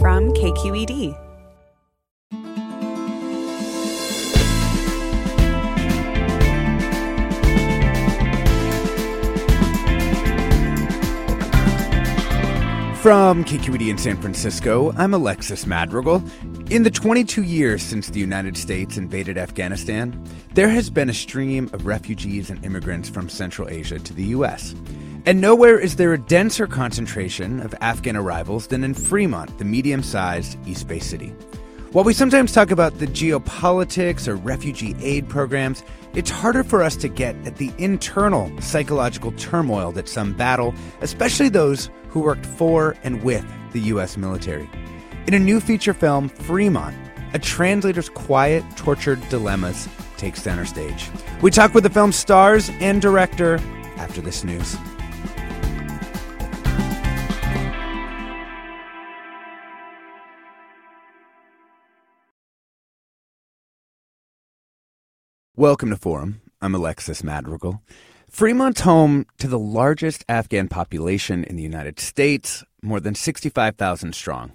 From KQED. From KQED in San Francisco, I'm Alexis Madrigal. In the 22 years since the United States invaded Afghanistan, there has been a stream of refugees and immigrants from Central Asia to the U.S. And nowhere is there a denser concentration of Afghan arrivals than in Fremont, the medium sized East Bay city. While we sometimes talk about the geopolitics or refugee aid programs, it's harder for us to get at the internal psychological turmoil that some battle, especially those who worked for and with the U.S. military. In a new feature film, Fremont, a translator's quiet, tortured dilemmas takes center stage. We talk with the film's stars and director after this news. Welcome to Forum. I'm Alexis Madrigal. Fremont's home to the largest Afghan population in the United States, more than 65,000 strong.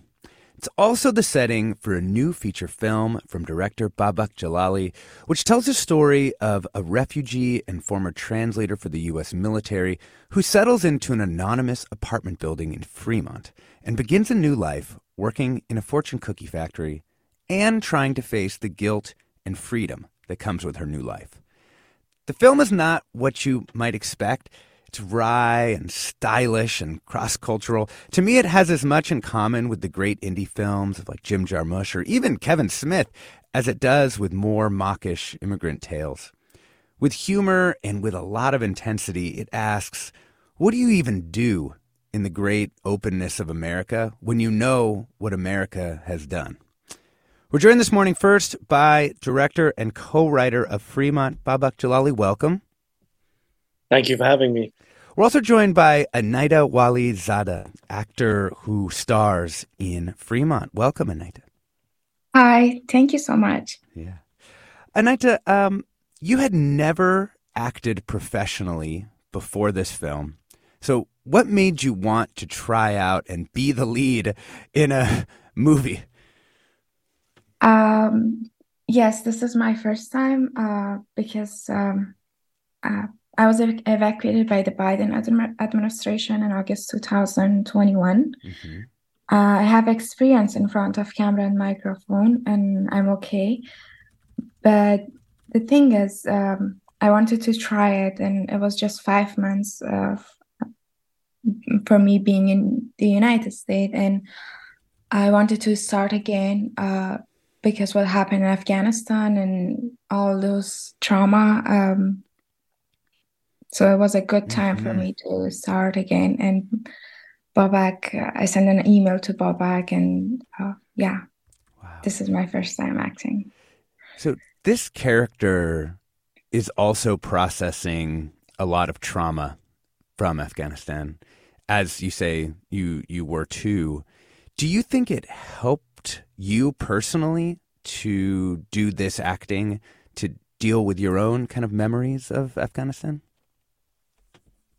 It's also the setting for a new feature film from director Babak Jalali, which tells the story of a refugee and former translator for the U.S. military who settles into an anonymous apartment building in Fremont and begins a new life working in a fortune cookie factory and trying to face the guilt and freedom that comes with her new life. The film is not what you might expect. It's wry and stylish and cross cultural. To me, it has as much in common with the great indie films of like Jim Jarmusch or even Kevin Smith as it does with more mawkish immigrant tales. With humor and with a lot of intensity, it asks, what do you even do in the great openness of America when you know what America has done? We're joined this morning first by director and co-writer of Fremont, Babak Jalali. Welcome. Thank you for having me. We're also joined by Anaita Wali Zada, actor who stars in Fremont. Welcome, Anaita. Hi, thank you so much. Yeah. Anaita, um, you had never acted professionally before this film. So, what made you want to try out and be the lead in a movie? Um, yes, this is my first time uh, because um, uh, I was ev- evacuated by the Biden admi- administration in August 2021. Mm-hmm. Uh, I have experience in front of camera and microphone, and I'm okay. But the thing is, um, I wanted to try it, and it was just five months of, for me being in the United States, and I wanted to start again uh, because what happened in Afghanistan and all those trauma. Um, so it was a good time mm-hmm. for me to start again. And Babak, uh, I sent an email to Babak, and uh, yeah, wow. this is my first time acting. So this character is also processing a lot of trauma from Afghanistan, as you say you you were too. Do you think it helped? You personally to do this acting to deal with your own kind of memories of Afghanistan?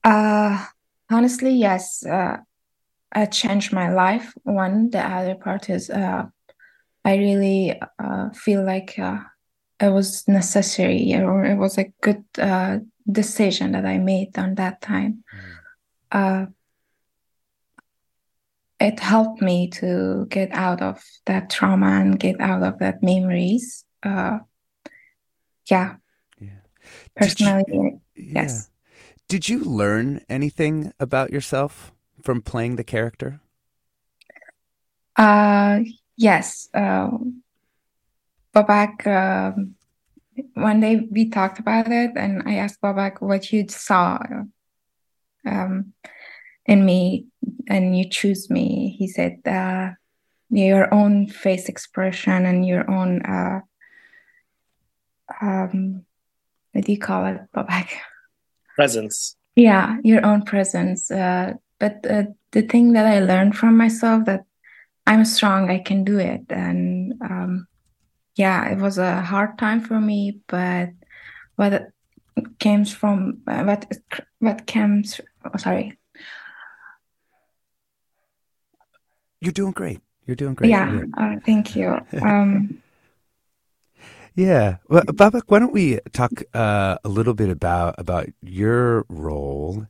Uh, honestly, yes. Uh, it changed my life. One, the other part is uh, I really uh, feel like uh, it was necessary or it was a good uh, decision that I made on that time. Mm. It helped me to get out of that trauma and get out of that memories. Uh, yeah. Yeah. Personally, you, yes. Did you learn anything about yourself from playing the character? Uh, yes. Uh, Babak, um, one day we talked about it, and I asked Babak what you saw um, in me, and you choose me. He said, uh, your own face expression and your own, uh, um, what do you call it, Babak? Presence. Yeah, your own presence. Uh, but uh, the thing that I learned from myself that I'm strong, I can do it, and um, yeah, it was a hard time for me, but what comes from what what comes oh, sorry you're doing great you're doing great yeah, Uh, thank you um yeah well babak why don't we talk uh, a little bit about about your role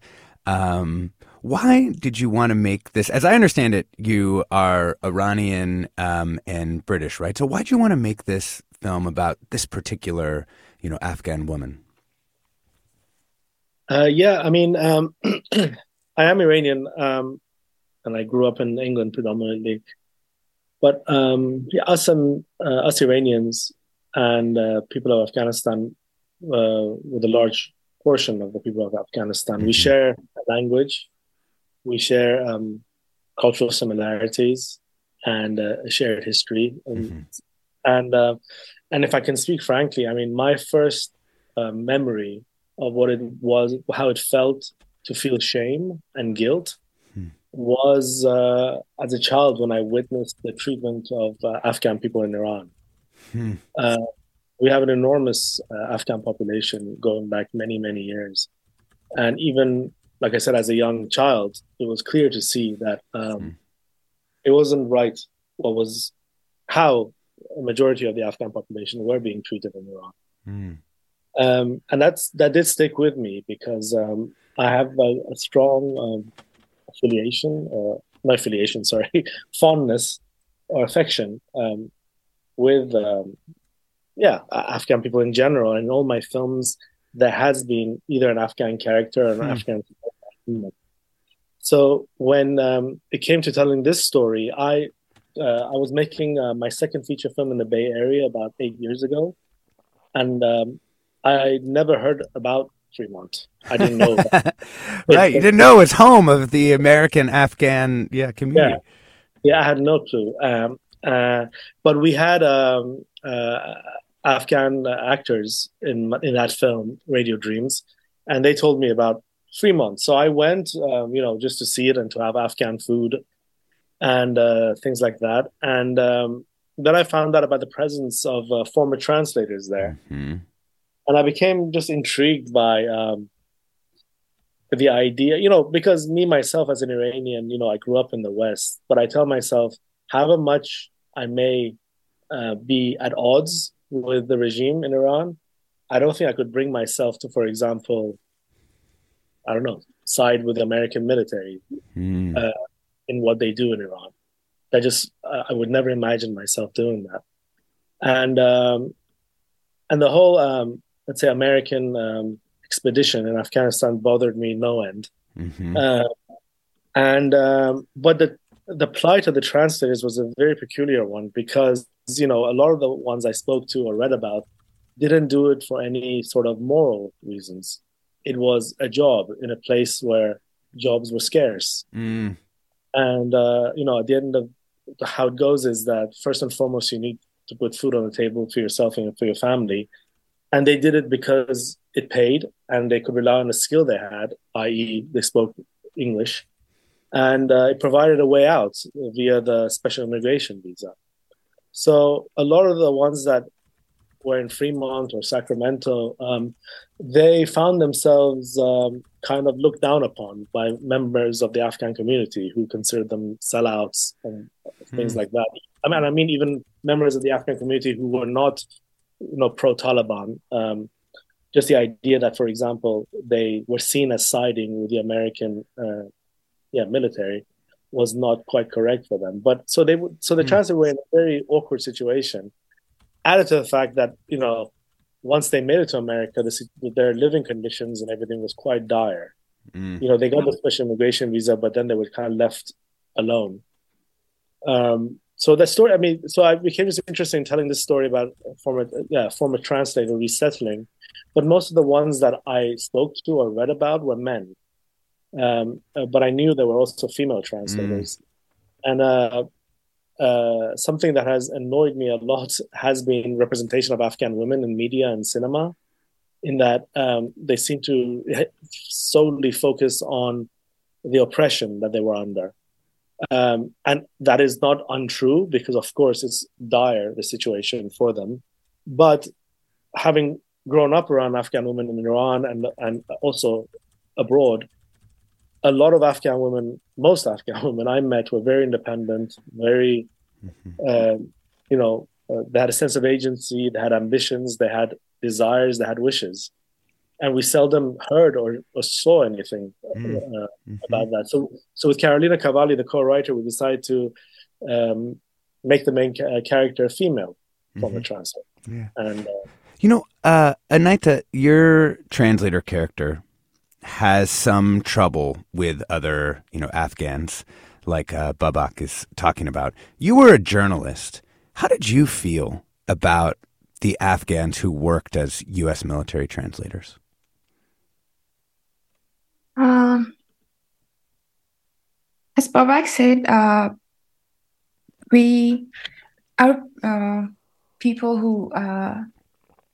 um why did you want to make this? As I understand it, you are Iranian um, and British, right? So why did you want to make this film about this particular, you know, Afghan woman? Uh, yeah, I mean, um, I am Iranian, um, and I grew up in England predominantly. But um, yeah, us and uh, us Iranians and uh, people of Afghanistan, uh, with a large portion of the people of Afghanistan, mm-hmm. we share a language, we share um, cultural similarities and uh, a shared history and mm-hmm. and uh, and if I can speak frankly, I mean my first uh, memory of what it was, how it felt to feel shame and guilt. Was uh, as a child when I witnessed the treatment of uh, Afghan people in Iran. Hmm. Uh, we have an enormous Afghan population going back many many years, and even like I said, as a young child, it was clear to see that um, mm. it wasn't right what was how a majority of the Afghan population were being treated in Iran. Mm. Um, and that's that did stick with me because um, I have a, a strong um, affiliation, or not affiliation, sorry, fondness or affection um, with um, yeah Afghan people in general. And in all my films, there has been either an Afghan character or an mm. Afghan so when um, it came to telling this story, I uh, I was making uh, my second feature film in the Bay Area about eight years ago, and um, I never heard about Fremont. I didn't know. That. Right, you didn't know it's home of the American Afghan yeah community. Yeah, yeah I had no clue. Um, uh, but we had um, uh, Afghan actors in in that film, Radio Dreams, and they told me about Fremont. So I went, um, you know, just to see it and to have Afghan food and uh, things like that. And um, then I found out about the presence of uh, former translators there. Mm-hmm. And I became just intrigued by um, the idea, you know, because me, myself, as an Iranian, you know, I grew up in the West, but I tell myself, however much I may uh, be at odds with the regime in Iran, I don't think I could bring myself to, for example, I don't know, side with the American military mm. uh, in what they do in Iran. I just I would never imagine myself doing that, and um, and the whole um, let's say American um, expedition in Afghanistan bothered me no end, mm-hmm. uh, and um, but the the plight of the translators was a very peculiar one because you know a lot of the ones I spoke to or read about didn't do it for any sort of moral reasons it was a job in a place where jobs were scarce. Mm. And uh, you know, at the end of how it goes is that first and foremost, you need to put food on the table for yourself and for your family. And they did it because it paid, and they could rely on the skill they had, i.e., they spoke English, and uh, it provided a way out via the special immigration visa. So a lot of the ones that were in Fremont or Sacramento, um, they found themselves um, kind of looked down upon by members of the Afghan community who considered them sellouts and things mm. like that. I mean, I mean, even members of the Afghan community who were not, you know, pro-Taliban. Um, just the idea that, for example, they were seen as siding with the American, uh, yeah, military, was not quite correct for them. But so they would, so the mm. were in a very awkward situation added to the fact that you know once they made it to America, their living conditions and everything was quite dire. Mm. You know, they got the special immigration visa, but then they were kind of left alone. Um, so that story, I mean, so I became just interested in telling this story about former, yeah, former translator resettling. But most of the ones that I spoke to or read about were men. Um, uh, but I knew there were also female translators. Mm. And uh, uh, something that has annoyed me a lot has been representation of Afghan women in media and cinema, in that um, they seem to solely focus on the oppression that they were under. Um, and that is not untrue because, of course, it's dire, the situation for them. But having grown up around Afghan women in Iran and, and also abroad, a lot of Afghan women, most Afghan women I met were very independent, very, mm-hmm. uh, you know, uh, they had a sense of agency, they had ambitions, they had desires, they had wishes. And we seldom heard or, or saw anything mm. uh, mm-hmm. about that. So, so with Carolina Cavalli, the co-writer, we decided to um, make the main ca- character female from mm-hmm. the translate. Yeah. And uh, you know, uh, Anaita, your translator character has some trouble with other, you know, Afghans, like uh, Babak is talking about. You were a journalist. How did you feel about the Afghans who worked as U.S. military translators? Um, as Babak said, uh, we our uh, people who uh,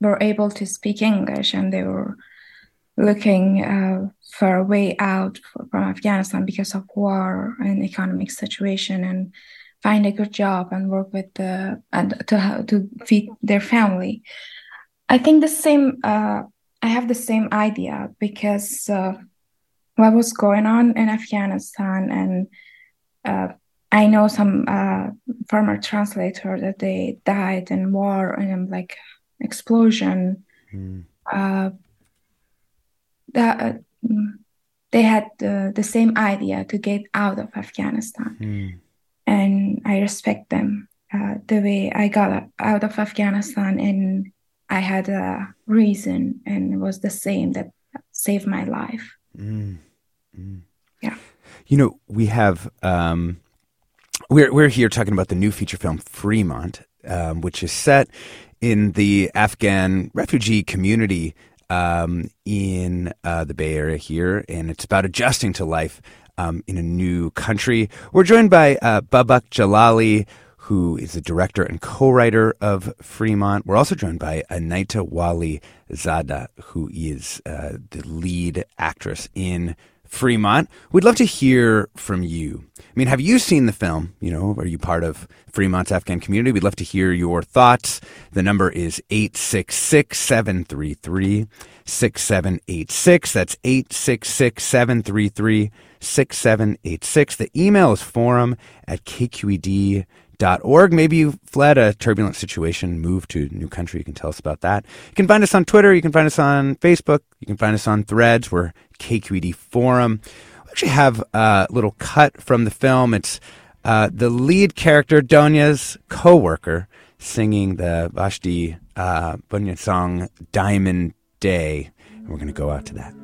were able to speak English and they were looking uh, for a way out from Afghanistan because of war and economic situation and find a good job and work with the and to to feed their family. I think the same. Uh, I have the same idea because uh, what was going on in Afghanistan and uh, I know some uh, former translator that they died in war and like explosion. Mm. Uh, that uh, they had the, the same idea to get out of Afghanistan, mm. and I respect them. Uh, the way I got out of Afghanistan, and I had a reason, and it was the same that saved my life. Mm. Yeah, you know we have. Um, we're we're here talking about the new feature film Fremont, um, which is set in the Afghan refugee community um, in uh, the Bay Area here, and it's about adjusting to life um, in a new country. We're joined by uh, Babak Jalali, who is the director and co-writer of Fremont. We're also joined by Anita Wali Zada, who is uh, the lead actress in Fremont. We'd love to hear from you. I mean, have you seen the film? You know, are you part of Fremont's Afghan community? We'd love to hear your thoughts. The number is 866 733 6786. That's 866 733 6786. The email is forum at kqed org. Maybe you fled a turbulent situation, moved to a new country. You can tell us about that. You can find us on Twitter. You can find us on Facebook. You can find us on Threads. We're KQED Forum. We actually have a little cut from the film. It's uh, the lead character, Donya's co-worker, singing the Vashti uh, Bunyan song "Diamond Day," and we're going to go out to that.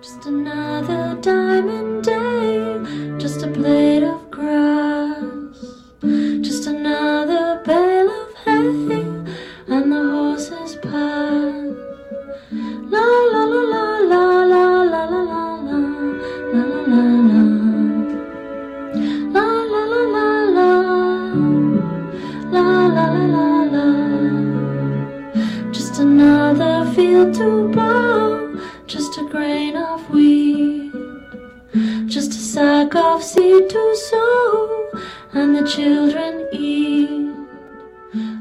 Just another diamond day, just a blade of grass. Just another bale of hay and the horses pass. La la la la la another field to plow, just a grain of wheat, just a sack of seed to sow and the children eat.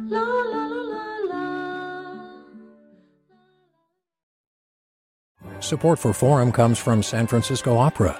La La, la, la, Support for Forum comes from San Francisco Opera.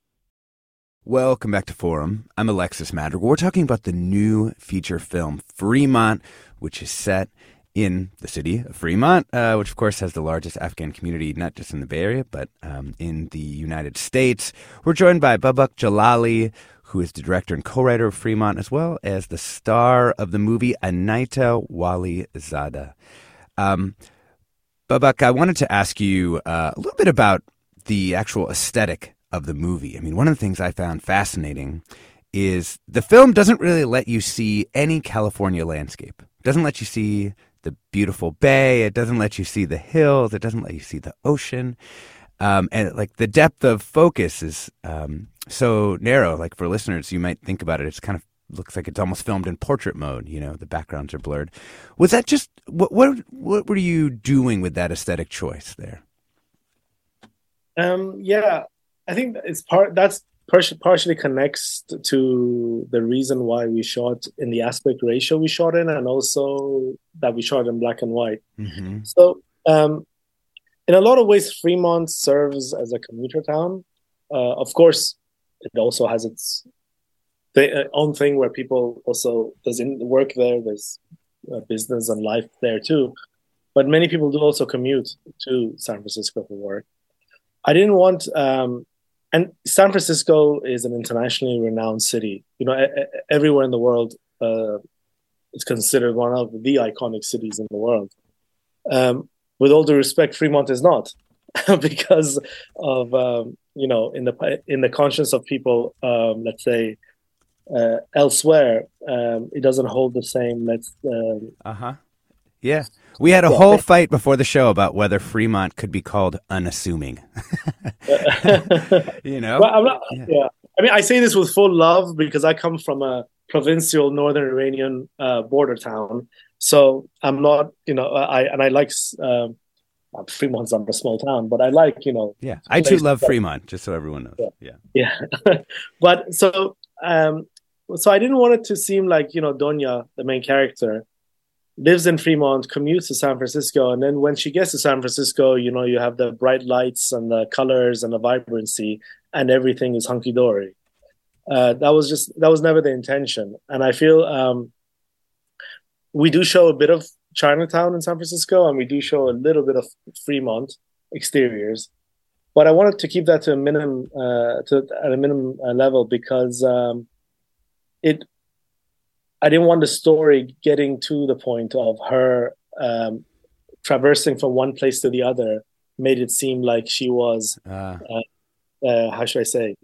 Welcome back to Forum. I'm Alexis Madrigal. We're talking about the new feature film Fremont, which is set in the city of Fremont, uh, which of course has the largest Afghan community, not just in the Bay Area, but um, in the United States. We're joined by Babak Jalali, who is the director and co-writer of Fremont, as well as the star of the movie Anaita Wali Zada. Um, Babak, I wanted to ask you uh, a little bit about the actual aesthetic of the movie. I mean, one of the things I found fascinating is the film doesn't really let you see any California landscape. It doesn't let you see the beautiful bay. It doesn't let you see the hills. It doesn't let you see the ocean. Um, and like the depth of focus is um, so narrow. Like for listeners, you might think about it. It's kind of looks like it's almost filmed in portrait mode. You know, the backgrounds are blurred. Was that just what? What, what were you doing with that aesthetic choice there? Um, yeah, I think it's part that's partially connects to the reason why we shot in the aspect ratio we shot in, and also that we shot in black and white. Mm-hmm. So, um, in a lot of ways, Fremont serves as a commuter town. Uh, of course, it also has its th- uh, own thing where people also does in work there. There's uh, business and life there too, but many people do also commute to San Francisco for work. I didn't want um, and San Francisco is an internationally renowned city. You know, everywhere in the world, uh, it's considered one of the iconic cities in the world. Um, with all due respect, Fremont is not, because of um, you know in the in the conscience of people, um, let's say uh, elsewhere, um, it doesn't hold the same. Let's uh huh yeah. We had a whole fight before the show about whether Fremont could be called unassuming. you know? Well, not, yeah. yeah. I mean, I say this with full love because I come from a provincial northern Iranian uh, border town. So I'm not, you know, I and I like um, uh, Fremont's not a small town, but I like, you know. Yeah, I too love Fremont, just so everyone knows. Yeah, yeah. yeah. but so, um, so I didn't want it to seem like you know Donya, the main character, lives in Fremont, commutes to San Francisco, and then when she gets to San Francisco, you know, you have the bright lights and the colors and the vibrancy, and everything is hunky dory. Uh, that was just that was never the intention, and I feel um, we do show a bit of Chinatown in San Francisco, and we do show a little bit of Fremont exteriors, but I wanted to keep that to a minimum, uh, to at a minimum uh, level because um, it I didn't want the story getting to the point of her um, traversing from one place to the other made it seem like she was uh. Uh, uh, how should I say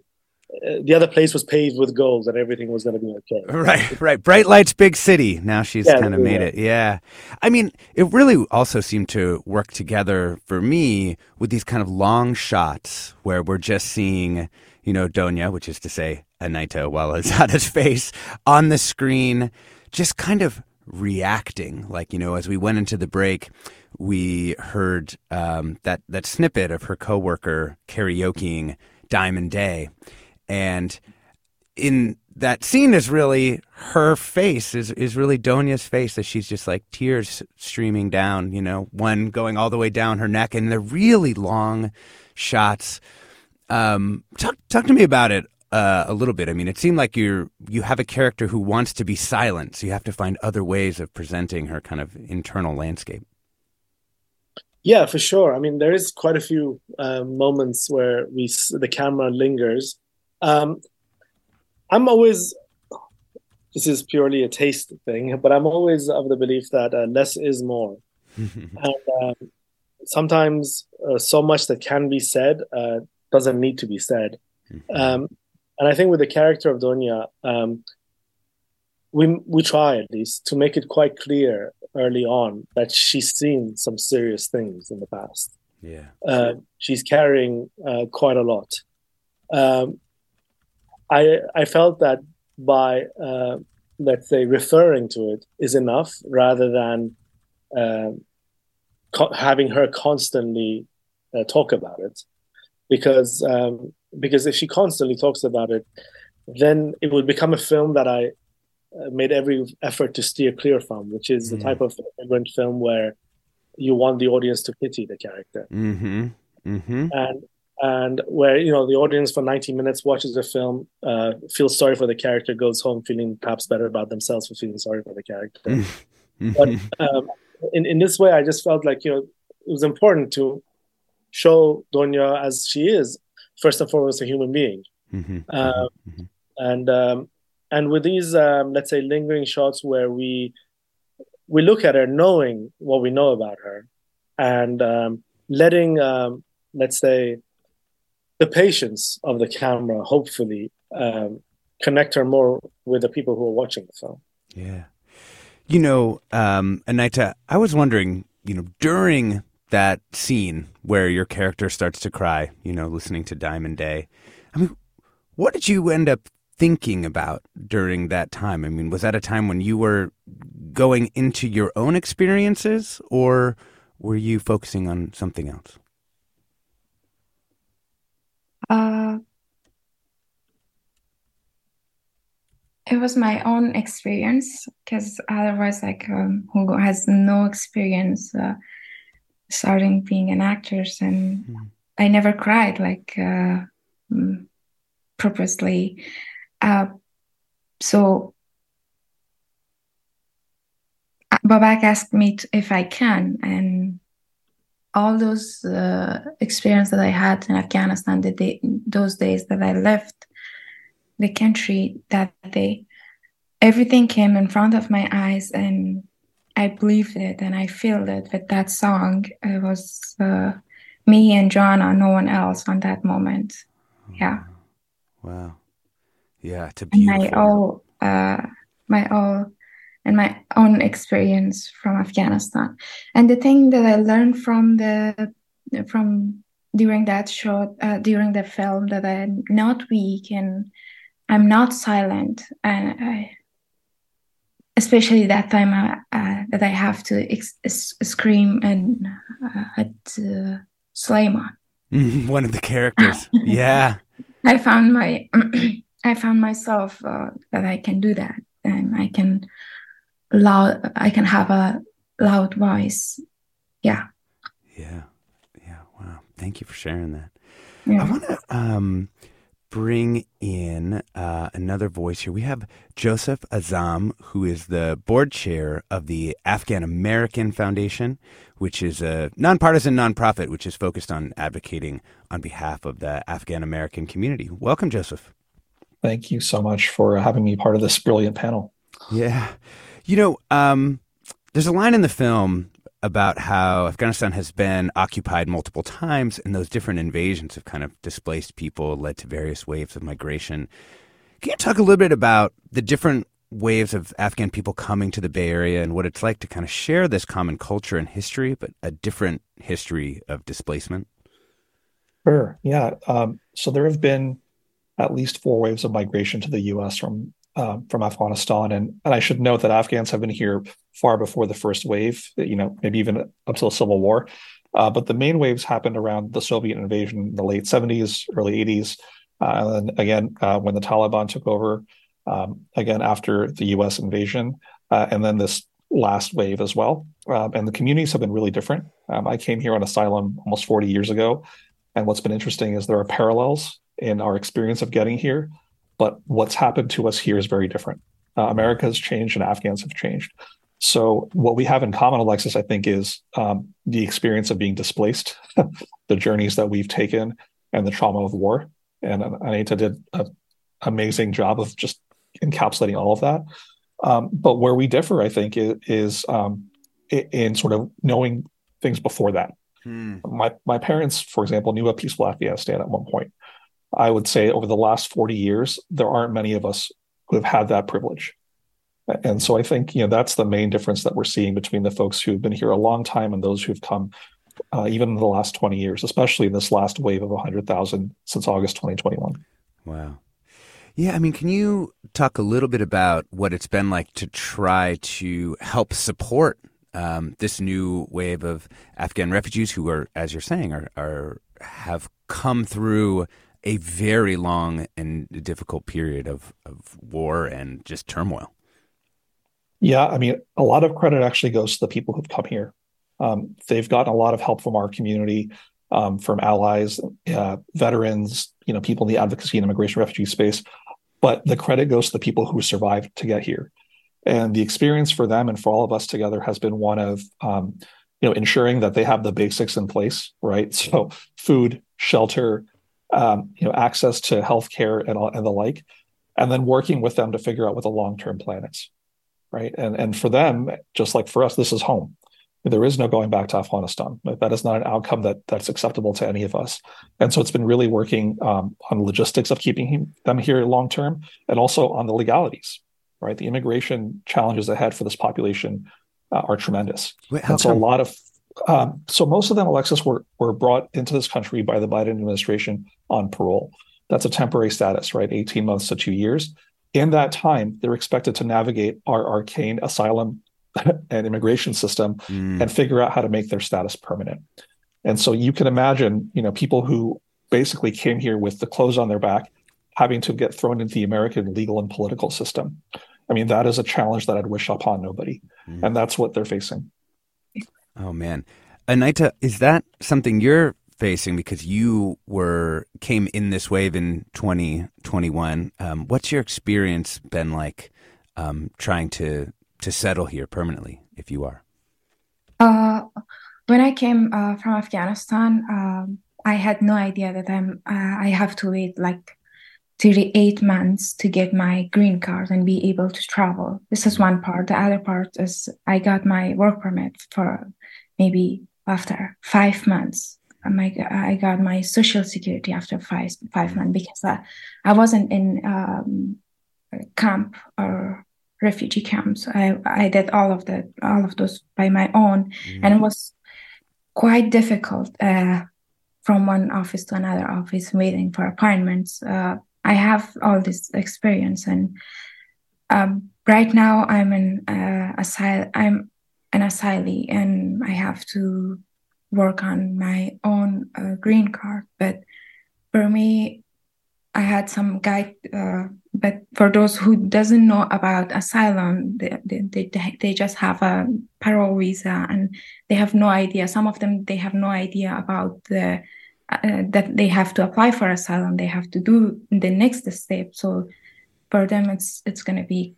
uh, the other place was paved with gold and everything was going to be okay. Right, right. Bright lights, big city. Now she's yeah, kind of made yeah. it. Yeah. I mean, it really also seemed to work together for me with these kind of long shots where we're just seeing, you know, Donya, which is to say Anaita Wali Zada's face on the screen, just kind of reacting. Like, you know, as we went into the break, we heard um, that, that snippet of her coworker karaokeing Diamond Day. And in that scene is really her face is, is really Donya's face that she's just like tears streaming down, you know, one going all the way down her neck and the really long shots. Um, talk, talk to me about it uh, a little bit. I mean, it seemed like you're you have a character who wants to be silent, so you have to find other ways of presenting her kind of internal landscape. Yeah, for sure. I mean, there is quite a few uh, moments where we the camera lingers. Um, I'm always this is purely a taste thing, but I'm always of the belief that uh, less is more. and um, sometimes uh, so much that can be said uh, doesn't need to be said. Mm-hmm. Um, and I think with the character of Donya, um, we we try at least to make it quite clear early on that she's seen some serious things in the past. Yeah, uh, she's carrying uh, quite a lot. Um, I I felt that by uh, let's say referring to it is enough rather than uh, co- having her constantly uh, talk about it because um, because if she constantly talks about it then it would become a film that I uh, made every effort to steer clear from which is the type of immigrant film where you want the audience to pity the character mm-hmm. Mm-hmm. and and where you know the audience for 90 minutes watches a film uh, feels sorry for the character goes home feeling perhaps better about themselves for feeling sorry for the character mm-hmm. but um, in, in this way i just felt like you know it was important to show donya as she is first and foremost a human being mm-hmm. Um, mm-hmm. and um, and with these um, let's say lingering shots where we we look at her knowing what we know about her and um, letting um, let's say the patience of the camera hopefully um, connect her more with the people who are watching the film. Yeah. You know, um, Anita, I was wondering, you know, during that scene where your character starts to cry, you know, listening to Diamond Day, I mean, what did you end up thinking about during that time? I mean, was that a time when you were going into your own experiences or were you focusing on something else? Uh, it was my own experience because otherwise, like um, who has no experience uh, starting being an actress, and mm. I never cried like uh, mm, purposely. Uh, so Babak asked me to, if I can, and all those uh, experience that I had in Afghanistan, the day, those days that I left the country, that day, everything came in front of my eyes, and I believed it, and I feel it with that song. It was uh, me and Joanna, no one else on that moment. Yeah. Wow. Yeah, to a beautiful. My all, uh, my all and my own experience from Afghanistan. And the thing that I learned from the from during that shot uh, during the film that I'm not weak and I'm not silent and I, especially that time uh, uh, that I have to ex- scream and uh, at uh. One of the characters. yeah. I found my I found myself uh, that I can do that and I can loud i can have a loud voice yeah yeah yeah wow thank you for sharing that yeah. i want to um, bring in uh, another voice here. We have joseph azam who is the board chair of the afghan american foundation which is a nonpartisan nonprofit which is focused on advocating on behalf of the afghan american community. Welcome joseph. Thank you so much for having me part of this brilliant panel. Yeah. You know, um, there's a line in the film about how Afghanistan has been occupied multiple times, and those different invasions have kind of displaced people, led to various waves of migration. Can you talk a little bit about the different waves of Afghan people coming to the Bay Area and what it's like to kind of share this common culture and history, but a different history of displacement? Sure. Yeah. Um, so there have been at least four waves of migration to the U.S. from uh, from Afghanistan. And, and I should note that Afghans have been here far before the first wave, you know, maybe even until Civil War. Uh, but the main waves happened around the Soviet invasion in the late 70s, early 80s. Uh, and then again, uh, when the Taliban took over, um, again, after the US invasion, uh, and then this last wave as well. Um, and the communities have been really different. Um, I came here on asylum almost 40 years ago. And what's been interesting is there are parallels in our experience of getting here but what's happened to us here is very different. Uh, America has changed and Afghans have changed. So what we have in common, Alexis, I think, is um, the experience of being displaced, the journeys that we've taken, and the trauma of war. And Anita did an amazing job of just encapsulating all of that. Um, but where we differ, I think, is, is um, in sort of knowing things before that. Hmm. My my parents, for example, knew a peaceful Afghanistan at one point. I would say over the last 40 years, there aren't many of us who have had that privilege. And so I think you know that's the main difference that we're seeing between the folks who've been here a long time and those who've come uh, even in the last 20 years, especially in this last wave of 100,000 since August 2021. Wow. Yeah, I mean, can you talk a little bit about what it's been like to try to help support um, this new wave of Afghan refugees who are, as you're saying, are, are have come through a very long and difficult period of, of war and just turmoil? Yeah, I mean, a lot of credit actually goes to the people who've come here. Um, they've gotten a lot of help from our community, um, from allies, uh, veterans, you know, people in the advocacy and immigration refugee space. But the credit goes to the people who survived to get here, and the experience for them and for all of us together has been one of, um, you know, ensuring that they have the basics in place, right? So, food, shelter, um, you know, access to healthcare and and the like, and then working with them to figure out what the long term plan is, right? And and for them, just like for us, this is home there is no going back to Afghanistan. That is not an outcome that that's acceptable to any of us. And so it's been really working um, on logistics of keeping him, them here long term, and also on the legalities. Right, the immigration challenges ahead for this population uh, are tremendous. Wait, and so come? a lot of um, so most of them, Alexis, were were brought into this country by the Biden administration on parole. That's a temporary status, right? 18 months to two years. In that time, they're expected to navigate our arcane asylum and immigration system mm. and figure out how to make their status permanent. And so you can imagine, you know, people who basically came here with the clothes on their back having to get thrown into the American legal and political system. I mean, that is a challenge that I'd wish upon nobody. Mm. And that's what they're facing. Oh man. Anita, is that something you're facing because you were came in this wave in 2021? Um, what's your experience been like um, trying to to settle here permanently if you are? Uh, when I came uh, from Afghanistan, um, I had no idea that I'm. Uh, I have to wait like 38 months to get my green card and be able to travel. This is one part. The other part is I got my work permit for maybe after five months. My, I got my social security after five five months because I, I wasn't in um, camp or refugee camps. I, I did all of that, all of those by my own, mm. and it was quite difficult uh, from one office to another office, waiting for appointments. Uh, I have all this experience, and um, right now I'm an uh, asyl- I'm an asylee, and I have to work on my own uh, green card. But for me, I had some guide, uh, but for those who doesn't know about asylum, they, they, they, they just have a parole visa and they have no idea. Some of them, they have no idea about the, uh, that they have to apply for asylum. They have to do the next step. So for them, it's, it's going to be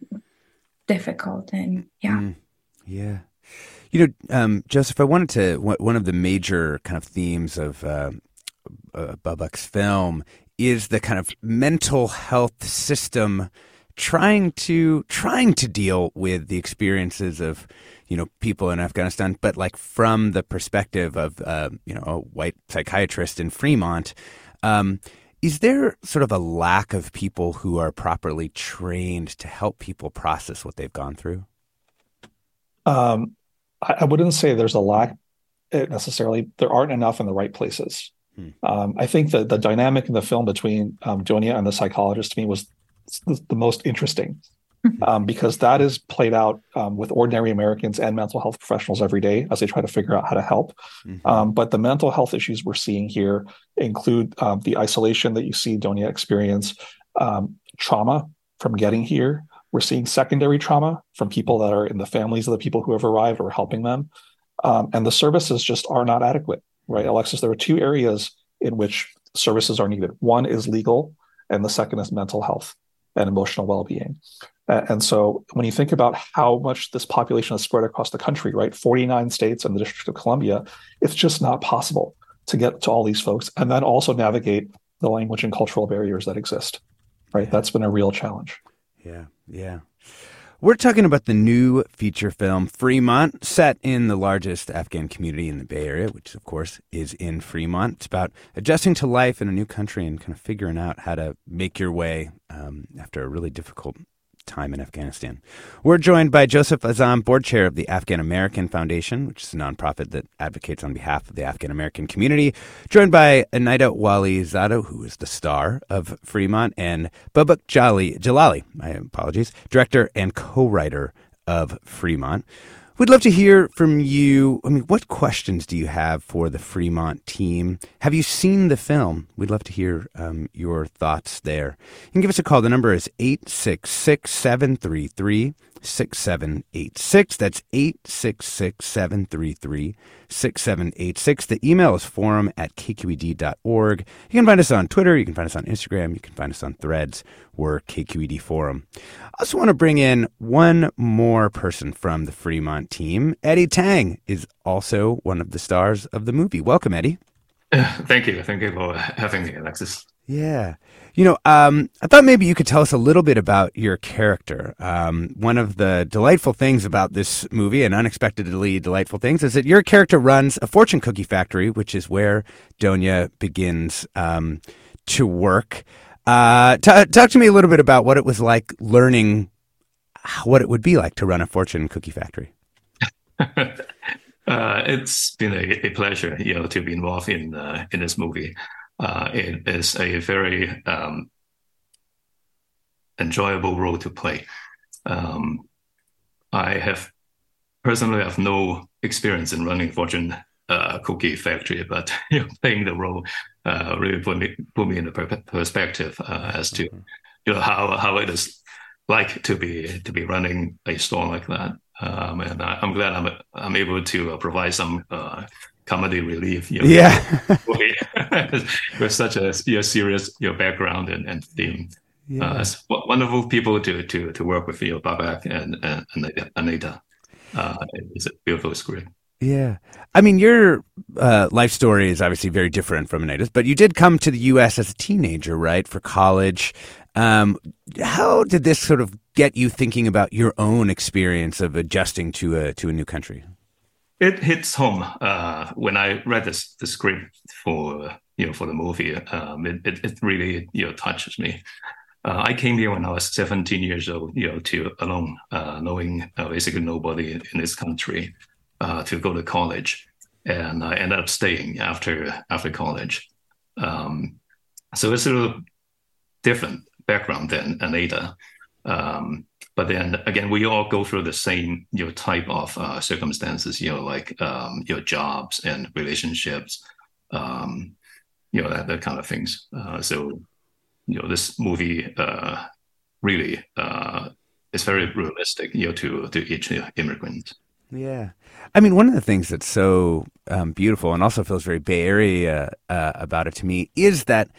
difficult. And yeah. Mm, yeah. You know, um, Joseph, I wanted to, one of the major kind of themes of, uh, uh, film is the kind of mental health system trying to trying to deal with the experiences of you know people in Afghanistan, but like from the perspective of uh, you know a white psychiatrist in Fremont. Um, is there sort of a lack of people who are properly trained to help people process what they've gone through? Um, I, I wouldn't say there's a lack eh, necessarily. There aren't enough in the right places. Hmm. Um, I think that the dynamic in the film between um, Donya and the psychologist to me was the, the most interesting um, because that is played out um, with ordinary Americans and mental health professionals every day as they try to figure out how to help. Mm-hmm. Um, but the mental health issues we're seeing here include um, the isolation that you see Donya experience, trauma from getting here. We're seeing secondary trauma from people that are in the families of the people who have arrived or helping them. Um, and the services just are not adequate right, Alexis? There are two areas in which services are needed. One is legal, and the second is mental health and emotional well-being. And so when you think about how much this population is spread across the country, right, 49 states and the District of Columbia, it's just not possible to get to all these folks and then also navigate the language and cultural barriers that exist. Right. That's been a real challenge. Yeah, yeah. We're talking about the new feature film Fremont, set in the largest Afghan community in the Bay Area, which of course is in Fremont. It's about adjusting to life in a new country and kind of figuring out how to make your way um, after a really difficult time in Afghanistan. We're joined by Joseph Azam, board chair of the Afghan American Foundation, which is a nonprofit that advocates on behalf of the Afghan American community, joined by Anita Wali Walizadeh, who is the star of Fremont, and Babak Jali, Jalali, my apologies, director and co-writer of Fremont. We'd love to hear from you. I mean, what questions do you have for the Fremont team? Have you seen the film? We'd love to hear um, your thoughts there. You can give us a call. The number is 866 733 6786. That's 866 733 6786. The email is forum at kqed.org. You can find us on Twitter. You can find us on Instagram. You can find us on threads. We're KQED Forum. I also want to bring in one more person from the Fremont team. Eddie Tang is also one of the stars of the movie. Welcome, Eddie. Thank you. Thank you for having me, Alexis. Yeah. You know, um, I thought maybe you could tell us a little bit about your character. Um, one of the delightful things about this movie, and unexpectedly delightful things, is that your character runs a fortune cookie factory, which is where Donya begins um, to work. Uh, t- talk to me a little bit about what it was like learning what it would be like to run a fortune cookie factory. Uh, it's been a, a, pleasure, you know, to be involved in uh, in this movie. Uh, it is a very um, enjoyable role to play. Um, I have personally have no experience in running Fortune uh, cookie factory, but you know, playing the role uh, really put me put me in the per- perspective uh, as to you know how how it is like to be to be running a store like that. Um, and I, am glad I'm I'm able to uh, provide some uh, comedy relief. You know, yeah, with such a you know, serious your know, background and, and theme. Yeah. Uh, it's wonderful people to to to work with you, know, Babak and and, Anaita. Uh, it's a beautiful script. Yeah. I mean, your uh, life story is obviously very different from Anaita's, but you did come to the U.S. as a teenager, right, for college. Um, how did this sort of get you thinking about your own experience of adjusting to a to a new country? It hits home uh, when I read this the script for you know for the movie. Um, it, it, it really you know touches me. Uh, I came here when I was 17 years old, you know, to alone, uh, knowing uh, basically nobody in this country, uh, to go to college, and I ended up staying after after college. Um, so it's a little different background than Anaita. Um, but then again, we all go through the same you know type of uh, circumstances, you know, like um, your jobs and relationships, um, you know that, that kind of things. Uh, so you know, this movie uh, really uh, is very realistic, you know, to to each immigrant. Yeah. I mean, one of the things that's so um, beautiful and also feels very Bay Area uh, about it to me is that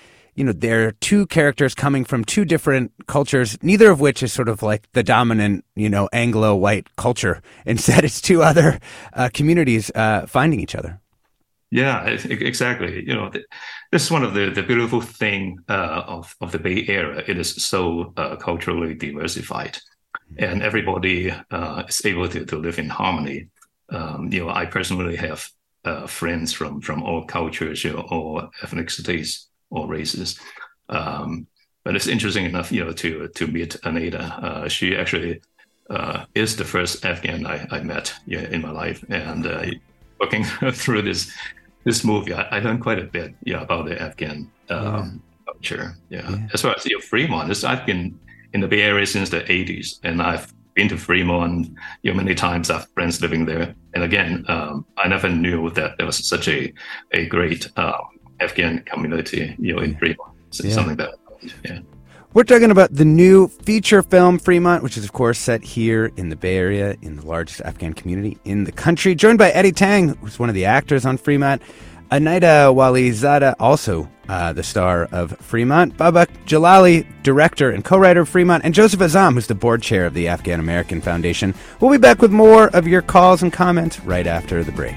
you know, there are two characters coming from two different cultures, neither of which is sort of like the dominant, you know, Anglo white culture. Instead, it's two other uh, communities uh, finding each other. Yeah, exactly. You know, this is one of the, the beautiful thing uh, of, of the Bay Area. It is so uh, culturally diversified and everybody uh, is able to, to live in harmony. Um, you know, I personally have uh, friends from, from all cultures, you know, all ethnicities or races. Um, but it's interesting enough, you know, to to meet Anaita. Uh, she actually uh, is the first Afghan I, I met yeah, in my life, and uh, looking through this this movie, I, I, learned quite a bit, yeah, about the Afghan um, yeah. culture. Yeah. yeah. as far as you know, Fremont, I've been in the Bay Area since the '80s, and I've been to Fremont, you know, many times. I have friends living there, and again, um, I never knew that there was such a a great um, Afghan community, you know, in Fremont. So yeah. something that, yeah. We're talking about the new feature film Fremont, which is, of course, set here in the Bay Area in the largest Afghan community in the country. Joined by Eddie Tang, who's one of the actors on Fremont. Anaita Wali Zada, also uh, the star of Fremont. Babak Jalali, director and co writer of Fremont. And Joseph Azam, who's the board chair of the Afghan American Foundation. We'll be back with more of your calls and comments right after the break.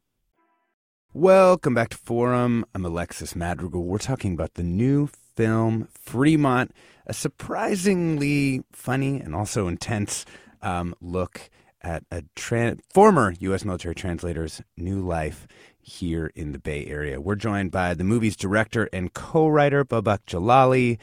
Welcome back to Forum. I'm Alexis Madrigal. We're talking about the new film Fremont, a surprisingly funny and also intense um, look at a tra- former U.S. military translator's new life here in the Bay Area. We're joined by the movie's director and co-writer Babak Jalali,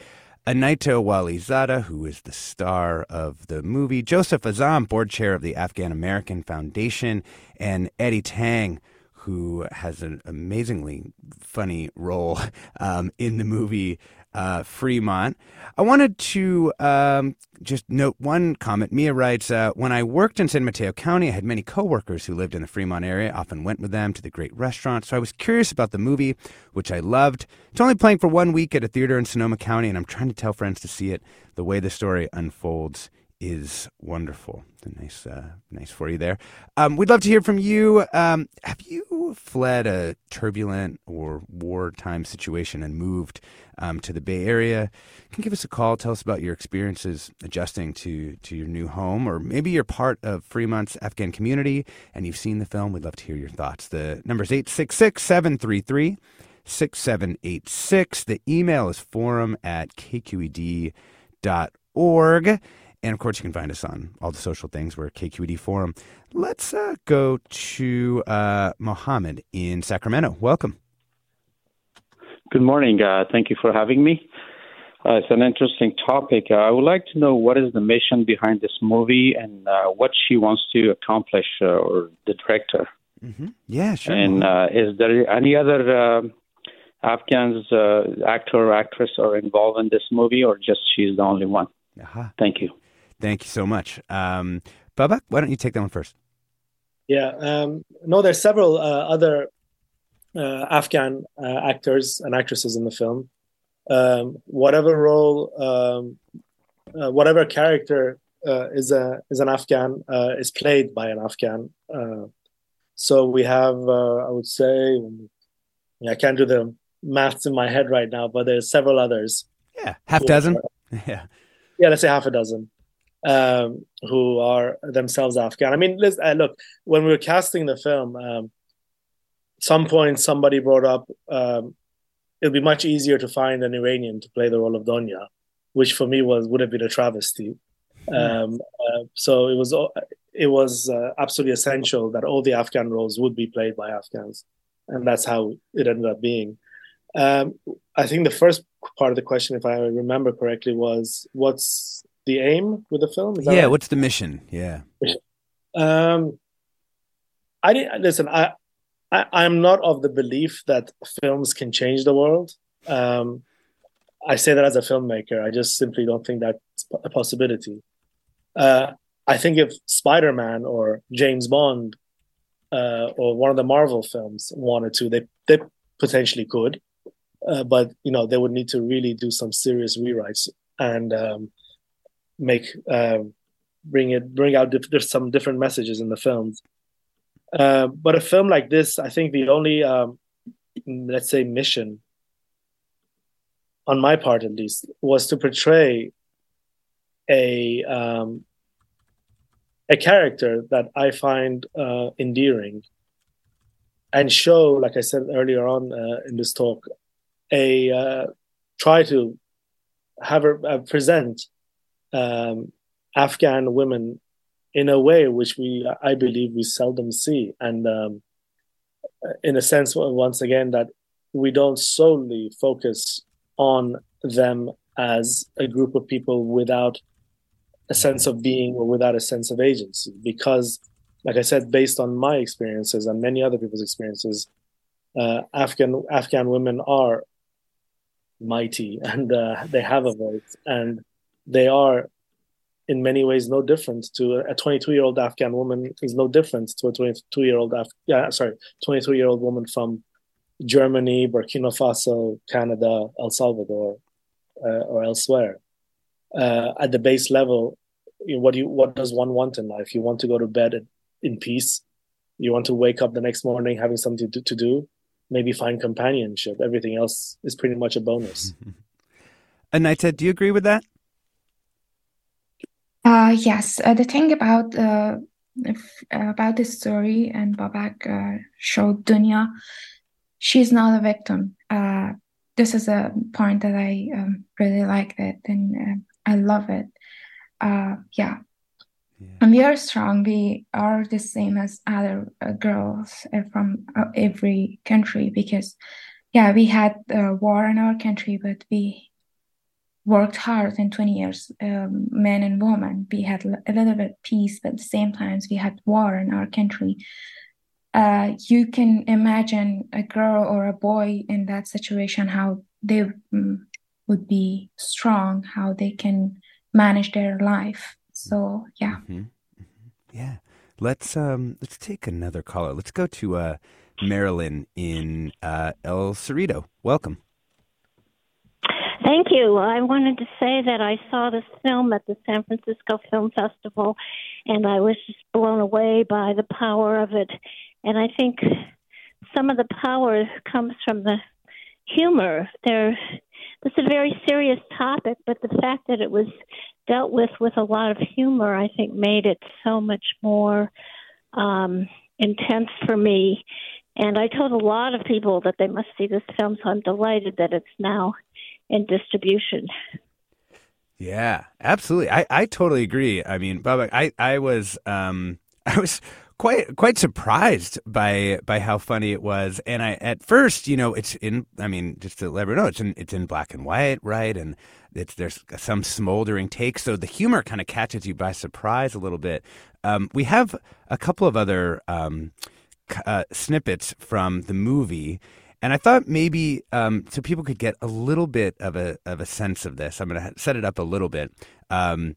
Anaita Wali Zada, who is the star of the movie, Joseph Azam, board chair of the Afghan American Foundation, and Eddie Tang, who has an amazingly funny role um, in the movie uh, Fremont. I wanted to um, just note one comment. Mia writes uh, When I worked in San Mateo County, I had many coworkers who lived in the Fremont area, often went with them to the great restaurants. So I was curious about the movie, which I loved. It's only playing for one week at a theater in Sonoma County, and I'm trying to tell friends to see it. The way the story unfolds is wonderful. Nice, uh, nice for you there. Um, we'd love to hear from you. Um, have you fled a turbulent or wartime situation and moved um, to the Bay Area? You can give us a call. Tell us about your experiences adjusting to to your new home, or maybe you're part of Fremont's Afghan community and you've seen the film. We'd love to hear your thoughts. The number is 866 733 6786. The email is forum at kqed.org. And of course, you can find us on all the social things. We're KQED Forum. Let's uh, go to uh, Mohammed in Sacramento. Welcome. Good morning. Uh, thank you for having me. Uh, it's an interesting topic. Uh, I would like to know what is the mission behind this movie and uh, what she wants to accomplish, or the director. Mm-hmm. Yeah, sure. And is there any other um, Afghans, actor or actress, are involved in this movie, or just she's the only one? Uh-huh. Thank you. Thank you so much. Um, Baba, why don't you take that one first? Yeah, um, no, there's several uh, other uh, Afghan uh, actors and actresses in the film. Um, whatever role, um, uh, whatever character uh, is a is an Afghan uh, is played by an Afghan. so we have, I would say, I can't do the maths in my head right now, but there's several others. Yeah, half dozen. yeah, yeah, let's say half a dozen um, who are themselves Afghan. I mean, uh, look, when we were casting the film, um, some point somebody brought up um, it'd be much easier to find an Iranian to play the role of Donya, which for me was would have been a travesty. Um, uh, so it was it was uh, absolutely essential that all the Afghan roles would be played by Afghans, and that's how it ended up being. Um, I think the first part of the question, if I remember correctly, was what's the aim with the film? yeah, right? what's the mission? Yeah. Um, I didn't listen. I, I I'm not of the belief that films can change the world. Um, I say that as a filmmaker. I just simply don't think that's a possibility. Uh, I think if Spider Man or James Bond uh, or one of the Marvel films wanted to, they they potentially could, uh, but you know they would need to really do some serious rewrites and um, make uh, bring it bring out diff- some different messages in the films. Uh, but a film like this, I think the only um, let's say mission on my part at least was to portray a um, a character that I find uh, endearing and show, like I said earlier on uh, in this talk, a uh, try to have her uh, present um, Afghan women in a way which we, I believe, we seldom see. And um, in a sense, once again, that we don't solely focus on them as a group of people without a sense of being or without a sense of agency. Because, like I said, based on my experiences and many other people's experiences, uh, Afghan Afghan women are mighty and uh, they have a voice and they are in many ways no different to a 22 year old Afghan woman is no different to a 22 year old Af- yeah sorry 22 year old woman from Germany, Burkina Faso, Canada, El Salvador, uh, or elsewhere. Uh, at the base level, you know, what do you what does one want in life? You want to go to bed in peace. You want to wake up the next morning having something to, to do. Maybe find companionship. Everything else is pretty much a bonus. Anaita, do you agree with that? Uh, yes. Uh, the thing about uh, if, about this story and Babak uh, showed Donya, she's not a victim. Uh, this is a point that I um, really like it and uh, I love it. Uh, yeah. yeah. And we are strong. We are the same as other uh, girls uh, from uh, every country because, yeah, we had war in our country, but we worked hard in 20 years, um, men and women. We had a little bit peace, but at the same times we had war in our country. Uh, you can imagine a girl or a boy in that situation how they um, would be strong how they can manage their life. So yeah. Mm-hmm. Mm-hmm. yeah. Let's um let's take another caller. Let's go to uh marilyn in uh el cerrito. Welcome Thank you. I wanted to say that I saw this film at the San Francisco Film Festival, and I was just blown away by the power of it and I think some of the power comes from the humor. There, is a very serious topic, but the fact that it was dealt with with a lot of humor, I think, made it so much more um, intense for me. And I told a lot of people that they must see this film, so I'm delighted that it's now in distribution. Yeah, absolutely. I, I totally agree. I mean, Baba, I, I was um I was quite quite surprised by by how funny it was. And I at first, you know, it's in. I mean, just to let everyone know, it's in it's in black and white, right? And it's there's some smoldering take, so the humor kind of catches you by surprise a little bit. Um, we have a couple of other um, uh, snippets from the movie. And I thought maybe um, so people could get a little bit of a of a sense of this. I'm going to set it up a little bit. Um,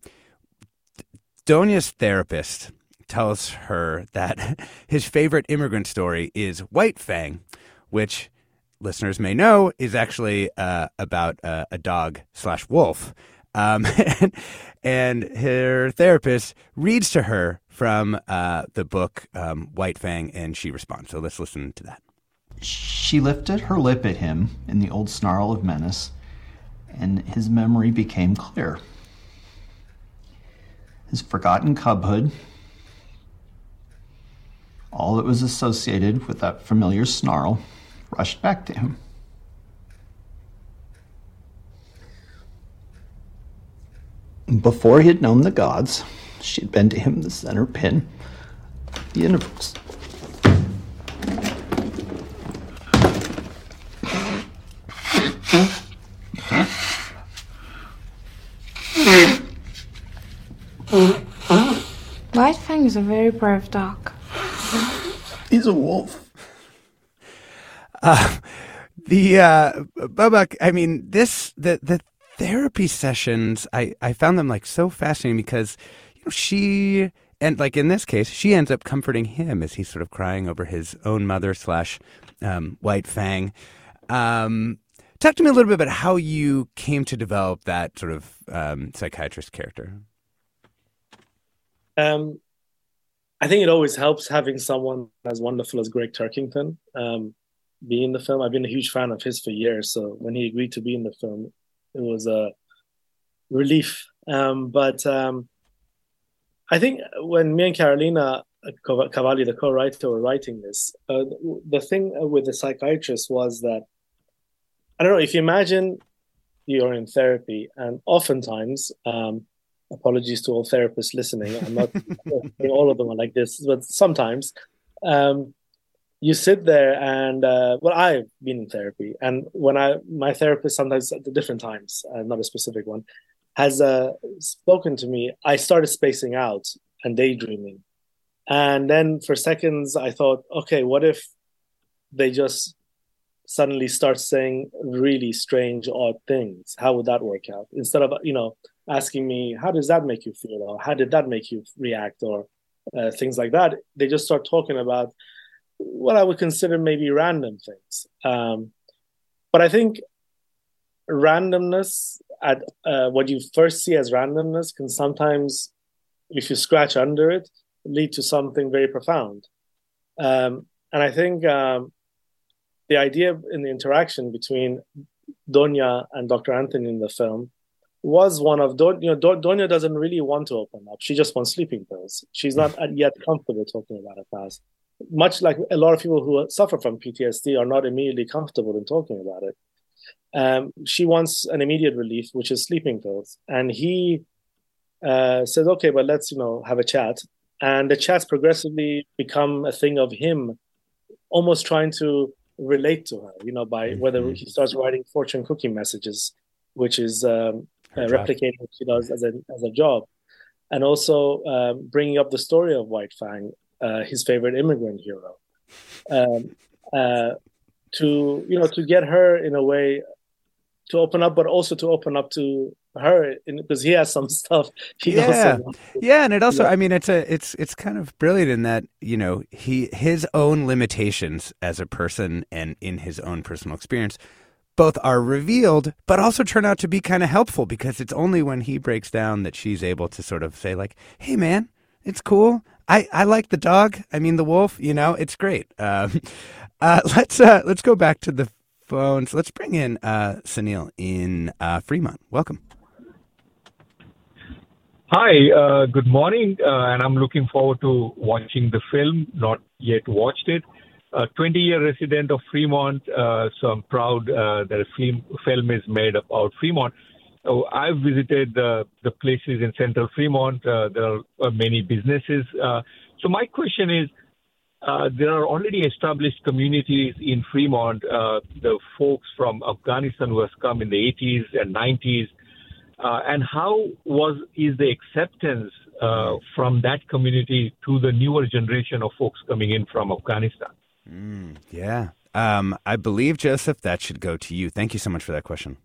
Donya's therapist tells her that his favorite immigrant story is White Fang, which listeners may know is actually uh, about uh, a dog slash wolf. Um, and, and, her therapist reads to her from uh, the book um, White Fang, and she responds. So let's listen to that. She lifted her lip at him in the old snarl of menace, and his memory became clear. His forgotten cubhood all that was associated with that familiar snarl rushed back to him. Before he had known the gods, she had been to him the center pin of the universe. White Fang is a very brave dog. He's a wolf. Uh, the uh, Babak, I mean, this the the therapy sessions, I I found them like so fascinating because you know she and like in this case, she ends up comforting him as he's sort of crying over his own mother slash um, White Fang. Um, talk to me a little bit about how you came to develop that sort of um, psychiatrist character. Um, I think it always helps having someone as wonderful as Gregg Turkington um, be in the film. I've been a huge fan of his for years, so when he agreed to be in the film, it was a relief. Um, but um, I think when me and Carolina Cavalli, the co-writer, were writing this, uh, the thing with the psychiatrist was that I don't know if you imagine you're in therapy, and oftentimes um, apologies to all therapists listening. I'm not all of them are like this, but sometimes um, you sit there and uh, well i've been in therapy and when i my therapist sometimes at different times uh, not a specific one has uh, spoken to me i started spacing out and daydreaming and then for seconds i thought okay what if they just suddenly start saying really strange odd things how would that work out instead of you know asking me how does that make you feel or how did that make you react or uh, things like that they just start talking about what I would consider maybe random things. Um, but I think randomness at uh, what you first see as randomness can sometimes, if you scratch under it, lead to something very profound. Um, and I think um, the idea in the interaction between Donya and Dr. Anthony in the film was one of Don, you know Donya doesn't really want to open up. She just wants sleeping pills. She's not yet comfortable talking about her past much like a lot of people who suffer from PTSD are not immediately comfortable in talking about it. Um, she wants an immediate relief, which is sleeping pills, and he uh, says, "Okay, but let's you know have a chat." And the chats progressively become a thing of him, almost trying to relate to her. You know, by mm-hmm. whether he starts writing fortune cookie messages, which is um, uh, replicating what she does as a as a job, and also um, bringing up the story of White Fang uh, his favorite immigrant hero, um, uh, to you know to get her in a way to open up, but also to open up to her because he has some stuff. He yeah, yeah, and it also, yeah. I mean, it's a, it's, it's kind of brilliant in that you know he his own limitations as a person and in his own personal experience both are revealed, but also turn out to be kind of helpful because it's only when he breaks down that she's able to sort of say like, "Hey, man, it's cool. I, I like the dog. I mean the wolf. You know, it's great. Um, uh, let's uh, let's go back to the phones. Let's bring in uh, Sunil in uh, Fremont. Welcome. Hi. Uh, good morning, uh, and I'm looking forward to watching the film. Not yet watched it. A 20 year resident of Fremont, so I'm proud that a film, film is made about Fremont. Oh, I've visited the, the places in central Fremont. Uh, there are uh, many businesses. Uh, so my question is, uh, there are already established communities in Fremont. Uh, the folks from Afghanistan who has come in the 80s and 90s, uh, and how was is the acceptance from that community to the newer generation of folks coming in from Afghanistan? Mm, yeah, um, I believe Joseph that should go to you. Thank you so much for that question.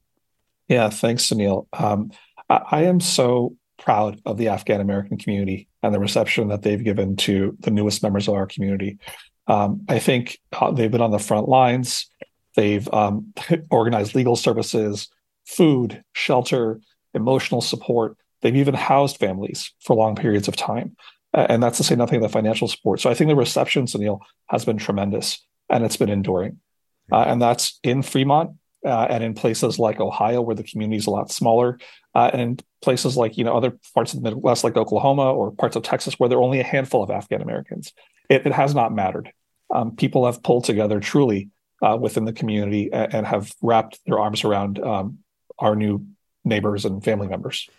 Yeah, thanks, Sunil. Um, I, I, am so proud of the Afghan American community and the reception that they've given to the newest members of our community. Um, I think uh, they've been on the front lines. They've um, organized legal services, food, shelter, emotional support. They've even housed families for long periods of time. and that's to say nothing of the financial support. So I think the reception, Sunil, has been tremendous and it's been enduring. Uh, and that's in Fremont uh, and in places like Ohio, where the community is a lot smaller, uh, and places like you know other parts of the Midwest, like Oklahoma or parts of Texas, where there are only a handful of Afghan Americans, it, it, has not mattered. Um, people have pulled together truly uh, within the community and, and, have wrapped their arms around um, our new neighbors and family members.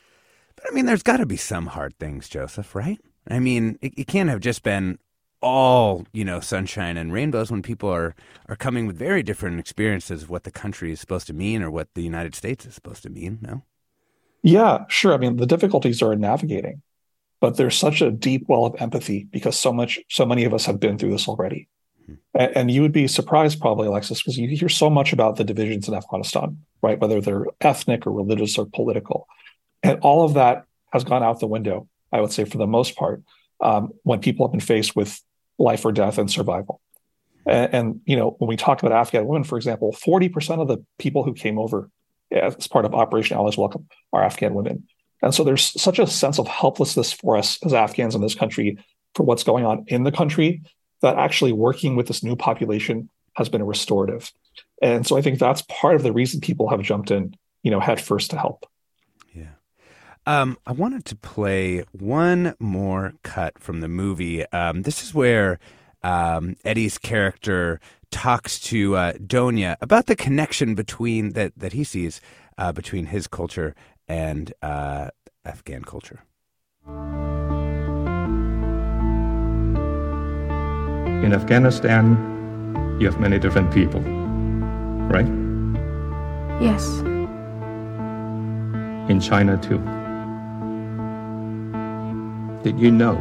But I mean, there's got to be some hard things, Joseph, right? I mean, it, it can't have just been all you know sunshine and rainbows when people are are coming with very different experiences of what the country is supposed to mean or what the United States is supposed to mean. No. Yeah, sure. I mean, the difficulties are in navigating, but there's such a deep well of empathy because so much, so many of us have been through this already. Hmm. And, and you would be surprised, probably, Alexis, because you hear so much about the divisions in Afghanistan, right? Whether they're ethnic or religious or political, and all of that has gone out the window. I would say, for the most part, um, when people have been faced with life or death and survival. And, and, you know, when we talk about Afghan women, for example, 40% of the people who came over as part of Operation Allies Welcome are Afghan women. And so there's such a sense of helplessness for us as Afghans in this country for what's going on in the country that actually working with this new population has been a restorative. And so I think that's part of the reason people have jumped in, you know, head first to help. Yeah. Um, I wanted to play one more cut from the movie. Um, this is where um, Eddie's character talks to uh, Donya about the connection between that that he sees uh, between his culture and uh, Afghan culture. In Afghanistan, you have many different people, right? Yes. In China, too. Did you know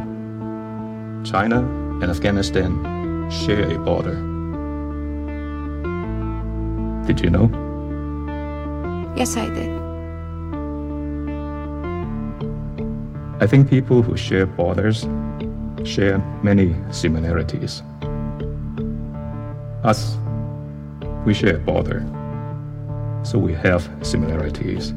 China and Afghanistan share a border? Did you know? Yes, I did. I think people who share borders share many similarities. Us, we share a border, so we have similarities.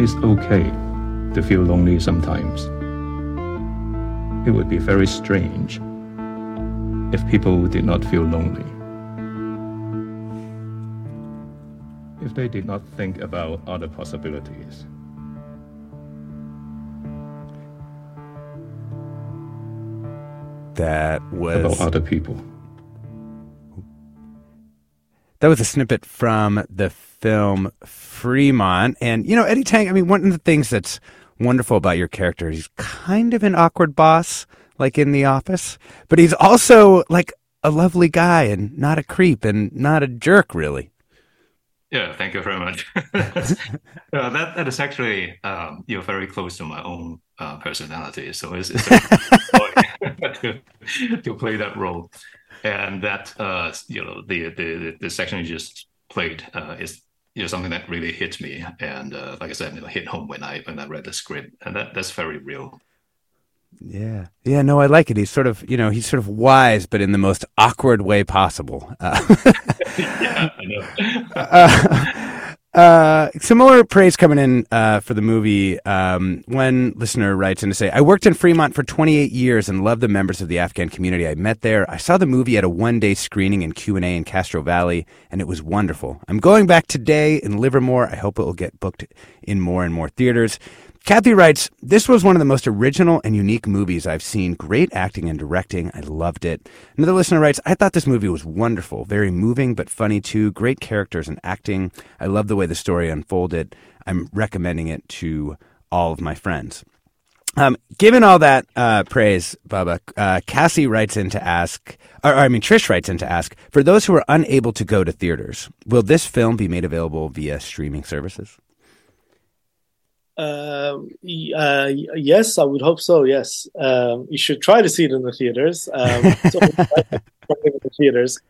It's okay to feel lonely sometimes. It would be very strange if people did not feel lonely. If they did not think about other possibilities. That was about other people. That was a snippet from the film Fremont. And, you know, Eddie Tang, I mean, one of the things that's wonderful about your character, he's kind of an awkward boss, like in The Office, but he's also like a lovely guy and not a creep and not a jerk, really. Yeah, thank you very much. uh, that that is actually um, you know very close to my own uh, personality, so it's, it's to, to play that role, and that uh, you know the, the the section you just played uh, is you know something that really hit me, and uh, like I said, you know, hit home when I when I read the script, and that that's very real. Yeah. Yeah, no, I like it. He's sort of, you know, he's sort of wise, but in the most awkward way possible. Uh, yeah, I know. uh, uh, similar praise coming in uh, for the movie. Um, one listener writes in to say, I worked in Fremont for 28 years and loved the members of the Afghan community I met there. I saw the movie at a one-day screening in Q&A in Castro Valley, and it was wonderful. I'm going back today in Livermore. I hope it will get booked in more and more theaters. Kathy writes, This was one of the most original and unique movies I've seen. Great acting and directing. I loved it. Another listener writes, I thought this movie was wonderful. Very moving, but funny too. Great characters and acting. I love the way the story unfolded. I'm recommending it to all of my friends. Um, given all that uh, praise, Baba, uh, Cassie writes in to ask, or, or I mean, Trish writes in to ask, for those who are unable to go to theaters, will this film be made available via streaming services? Uh, uh, yes, I would hope so. Yes, um, you should try to see it in the theaters. Um, so in the theaters,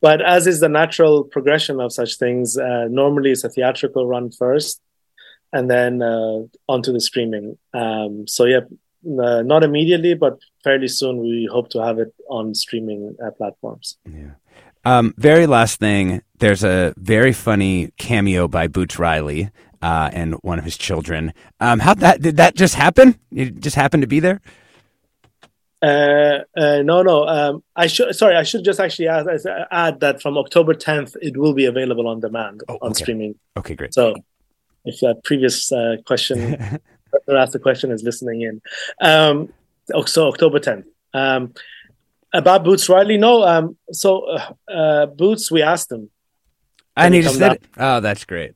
but as is the natural progression of such things, uh, normally it's a theatrical run first, and then uh, onto the streaming. Um, so yeah, uh, not immediately, but fairly soon. We hope to have it on streaming uh, platforms. Yeah. Um, very last thing, there's a very funny cameo by Boots Riley uh, and one of his children. Um, how that did that just happen? It just happened to be there. Uh, uh, no, no. Um, I should. Sorry, I should just actually add, add, that from October 10th, it will be available on demand oh, on okay. streaming. Okay, great. So, if that previous uh, question that asked the question is listening in, um, so October 10th. Um, about Boots Riley, no. Um, so uh, uh, Boots, we asked him, and he just said, it. "Oh, that's great."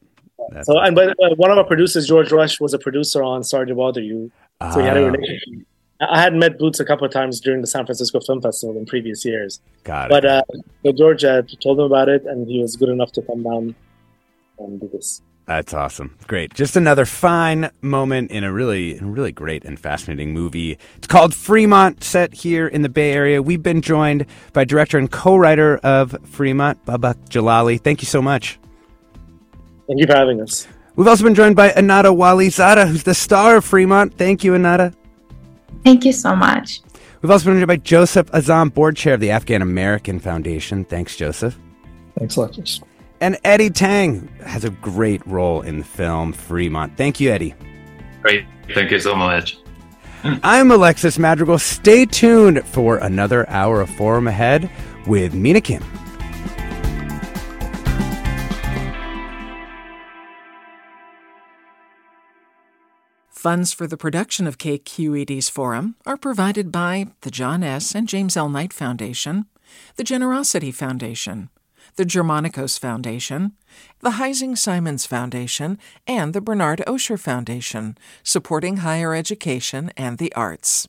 That's so, and but uh, one of our producers, George Rush, was a producer on Sorry to Bother You, so he had a Ah. relationship. I had met Boots a couple of times during the San Francisco Film Festival in previous years. Got it. But uh, so George uh, told him about it, and he was good enough to come down and do this. That's awesome. Great. Just another fine moment in a really, really great and fascinating movie. It's called Fremont, set here in the Bay Area. We've been joined by director and co-writer of Fremont, Babak Jalali. Thank you so much. Thank you for having us. We've also been joined by Anaita Wali Zada, who's the star of Fremont. Thank you, Anaita. Thank you so much. We've also been joined by Joseph Azam, board chair of the Afghan American Foundation. Thanks, Joseph. Thanks, Alexis. And Eddie Tang has a great role in the film Fremont. Thank you, Eddie. Great. Thank you so much. I'm Alexis Madrigal. Stay tuned for another hour of Forum Ahead with Mina Kim. Funds for the production of KQED's Forum are provided by the John S. and James L. Knight Foundation, the Generosity Foundation, the Germanacos Foundation, the Heising Simons Foundation, and the Bernard Osher Foundation, supporting higher education and the arts.